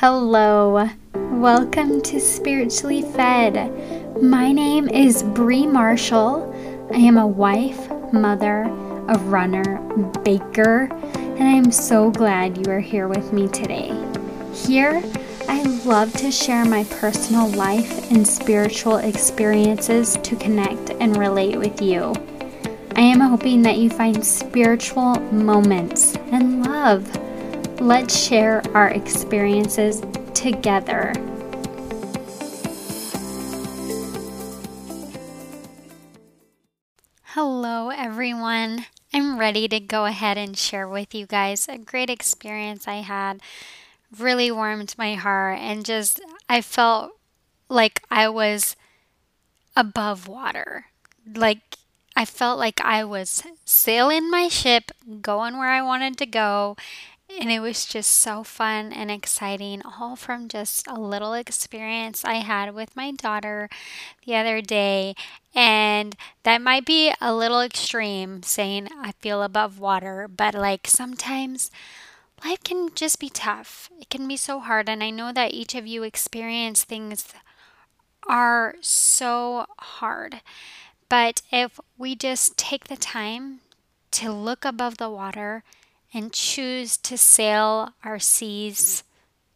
Hello, welcome to Spiritually Fed. My name is Bree Marshall. I am a wife, mother, a runner, baker, and I am so glad you are here with me today. Here, I love to share my personal life and spiritual experiences to connect and relate with you. I am hoping that you find spiritual moments and love Let's share our experiences together. Hello, everyone. I'm ready to go ahead and share with you guys a great experience I had. Really warmed my heart, and just I felt like I was above water. Like I felt like I was sailing my ship, going where I wanted to go, and it was just so fun and exciting, all from just a little experience I had with my daughter the other day. And that might be a little extreme saying I feel above water, but like sometimes life can just be tough. It can be so hard. And I know that each of you experience things are so hard. But if we just take the time to look above the water, and choose to sail our seas,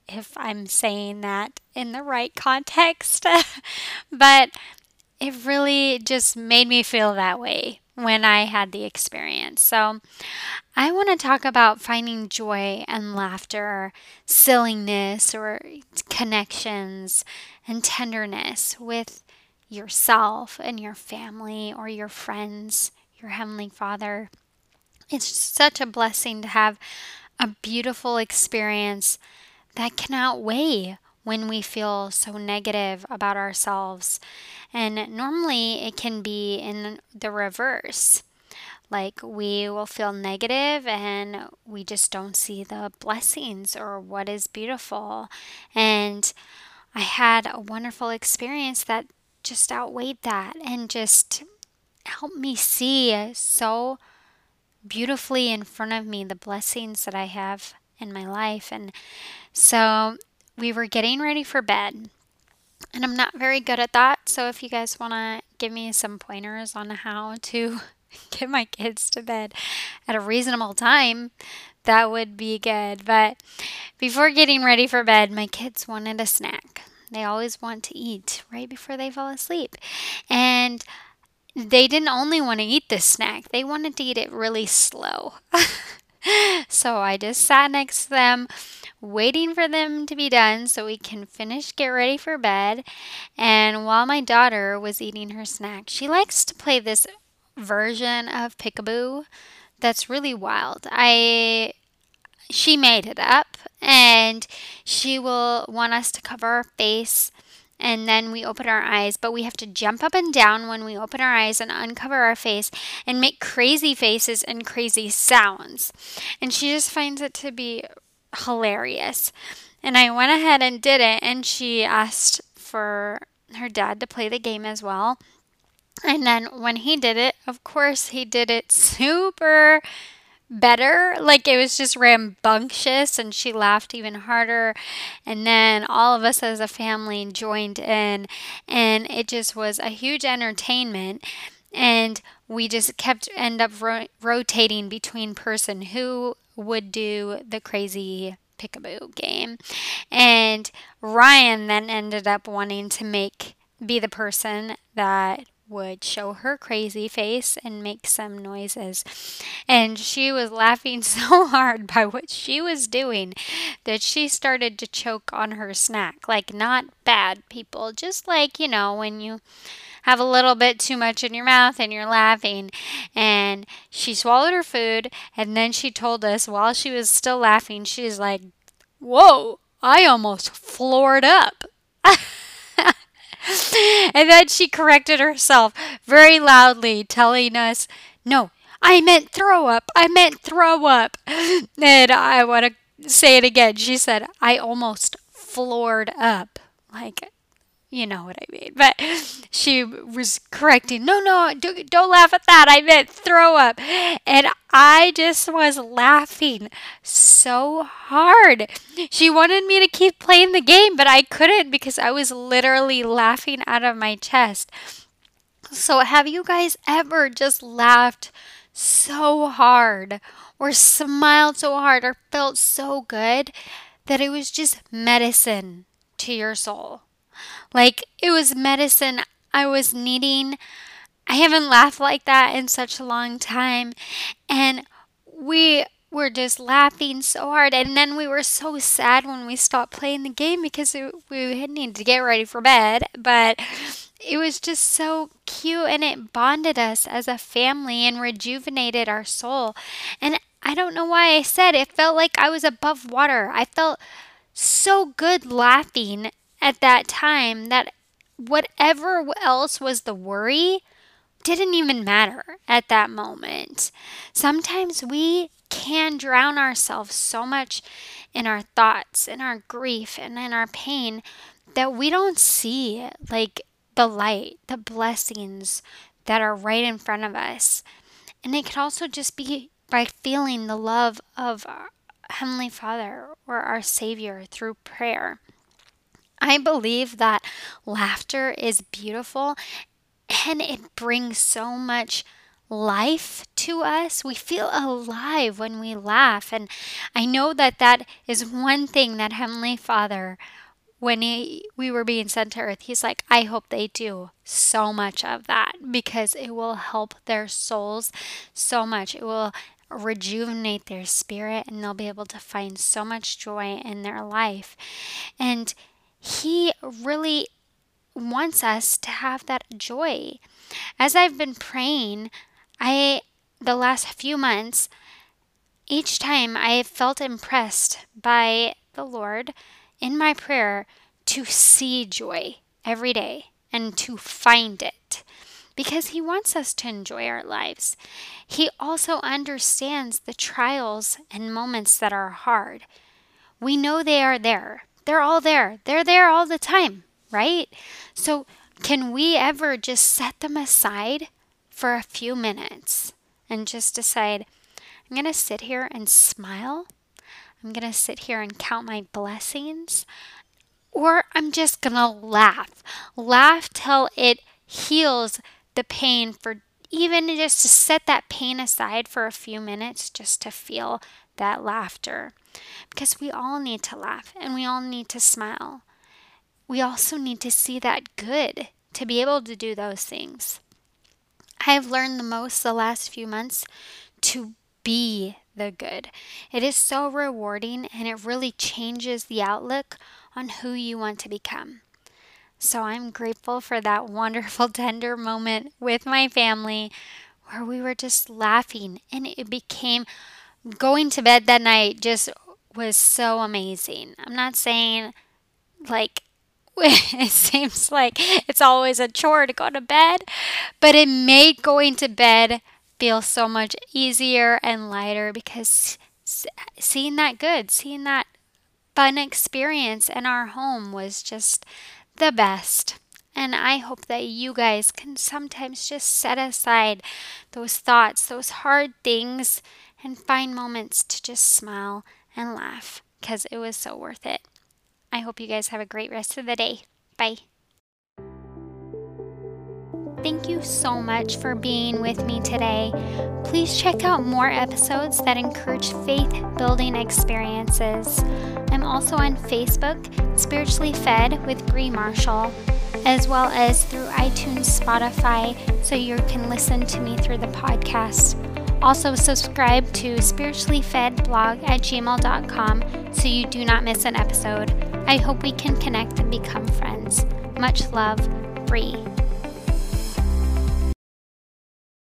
if I'm saying that in the right context. but it really just made me feel that way when I had the experience. So, I want to talk about finding joy and laughter, silliness, or connections and tenderness with yourself and your family or your friends, your Heavenly Father. It's such a blessing to have a beautiful experience that can outweigh when we feel so negative about ourselves. And normally it can be in the reverse. Like we will feel negative and we just don't see the blessings or what is beautiful. And I had a wonderful experience that just outweighed that and just helped me see so beautifully in front of me the blessings that I have in my life. And so we were getting ready for bed. And I'm not very good at that. So if you guys want to give me some pointers on how to get my kids to bed at a reasonable time, that would be good. But before getting ready for bed, my kids wanted a snack. They always want to eat right before they fall asleep. And they didn't only want to eat this snack, they wanted to eat it really slow. so I just sat next to them, waiting for them to be done so we can finish, get ready for bed. And while my daughter was eating her snack, she likes to play this version of Peekaboo that's really wild. I she made it up and she will want us to cover our face and then we open our eyes, but we have to jump up and down when we open our eyes and uncover our face and make crazy faces and crazy sounds. And she just finds it to be hilarious. And I went ahead and did it, and she asked for her dad to play the game as well. And then when he did it, of course, he did it super better. Like it was just rambunctious, and she laughed even harder. And then all of us as a family joined in, and it just was a huge entertainment. And we just kept end up ro- rotating between person who would do the crazy peekaboo game. And Ryan then ended up wanting to make be the person that would show her crazy face and make some noises. And she was laughing so hard by what she was doing that she started to choke on her snack. Like, not bad, people. Just like, you know, when you have a little bit too much in your mouth and you're laughing. And she swallowed her food, and then she told us while she was still laughing, she's like, Whoa, I almost floored up. and then she corrected herself very loudly, telling us, No, I meant throw up. I meant throw up. And I want to say it again. She said, I almost floored up. Like, you know what I mean. But she was correcting, no, no, do, don't laugh at that. I meant throw up. And I just was laughing so hard. She wanted me to keep playing the game, but I couldn't because I was literally laughing out of my chest. So, have you guys ever just laughed so hard or smiled so hard or felt so good that it was just medicine to your soul? Like it was medicine I was needing. I haven't laughed like that in such a long time. And we were just laughing so hard. And then we were so sad when we stopped playing the game because we needed to get ready for bed. But it was just so cute and it bonded us as a family and rejuvenated our soul. And I don't know why I said it felt like I was above water. I felt so good laughing at that time that whatever else was the worry didn't even matter at that moment. Sometimes we can drown ourselves so much in our thoughts, in our grief, and in our pain that we don't see like the light, the blessings that are right in front of us. And it could also just be by feeling the love of our Heavenly Father or our Savior through prayer. I believe that laughter is beautiful and it brings so much life to us. We feel alive when we laugh. And I know that that is one thing that Heavenly Father, when he, we were being sent to earth, He's like, I hope they do so much of that because it will help their souls so much. It will rejuvenate their spirit and they'll be able to find so much joy in their life. And he really wants us to have that joy. As I've been praying, I the last few months, each time I have felt impressed by the Lord in my prayer to see joy every day and to find it because He wants us to enjoy our lives. He also understands the trials and moments that are hard. We know they are there, they're all there. They're there all the time, right? So, can we ever just set them aside for a few minutes and just decide, I'm going to sit here and smile? I'm going to sit here and count my blessings? Or I'm just going to laugh. Laugh till it heals the pain for even just to set that pain aside for a few minutes just to feel that laughter because we all need to laugh and we all need to smile. We also need to see that good to be able to do those things. I have learned the most the last few months to be the good. It is so rewarding and it really changes the outlook on who you want to become. So I'm grateful for that wonderful, tender moment with my family where we were just laughing and it became going to bed that night just was so amazing. I'm not saying like it seems like it's always a chore to go to bed, but it made going to bed feel so much easier and lighter because seeing that good, seeing that fun experience in our home was just the best. And I hope that you guys can sometimes just set aside those thoughts, those hard things, and find moments to just smile and laugh because it was so worth it. I hope you guys have a great rest of the day. Bye. Thank you so much for being with me today. Please check out more episodes that encourage faith building experiences. I'm also on Facebook, Spiritually Fed with Bree Marshall, as well as through iTunes, Spotify, so you can listen to me through the podcast. Also, subscribe to spirituallyfedblog at gmail.com so you do not miss an episode. I hope we can connect and become friends. Much love, Bree.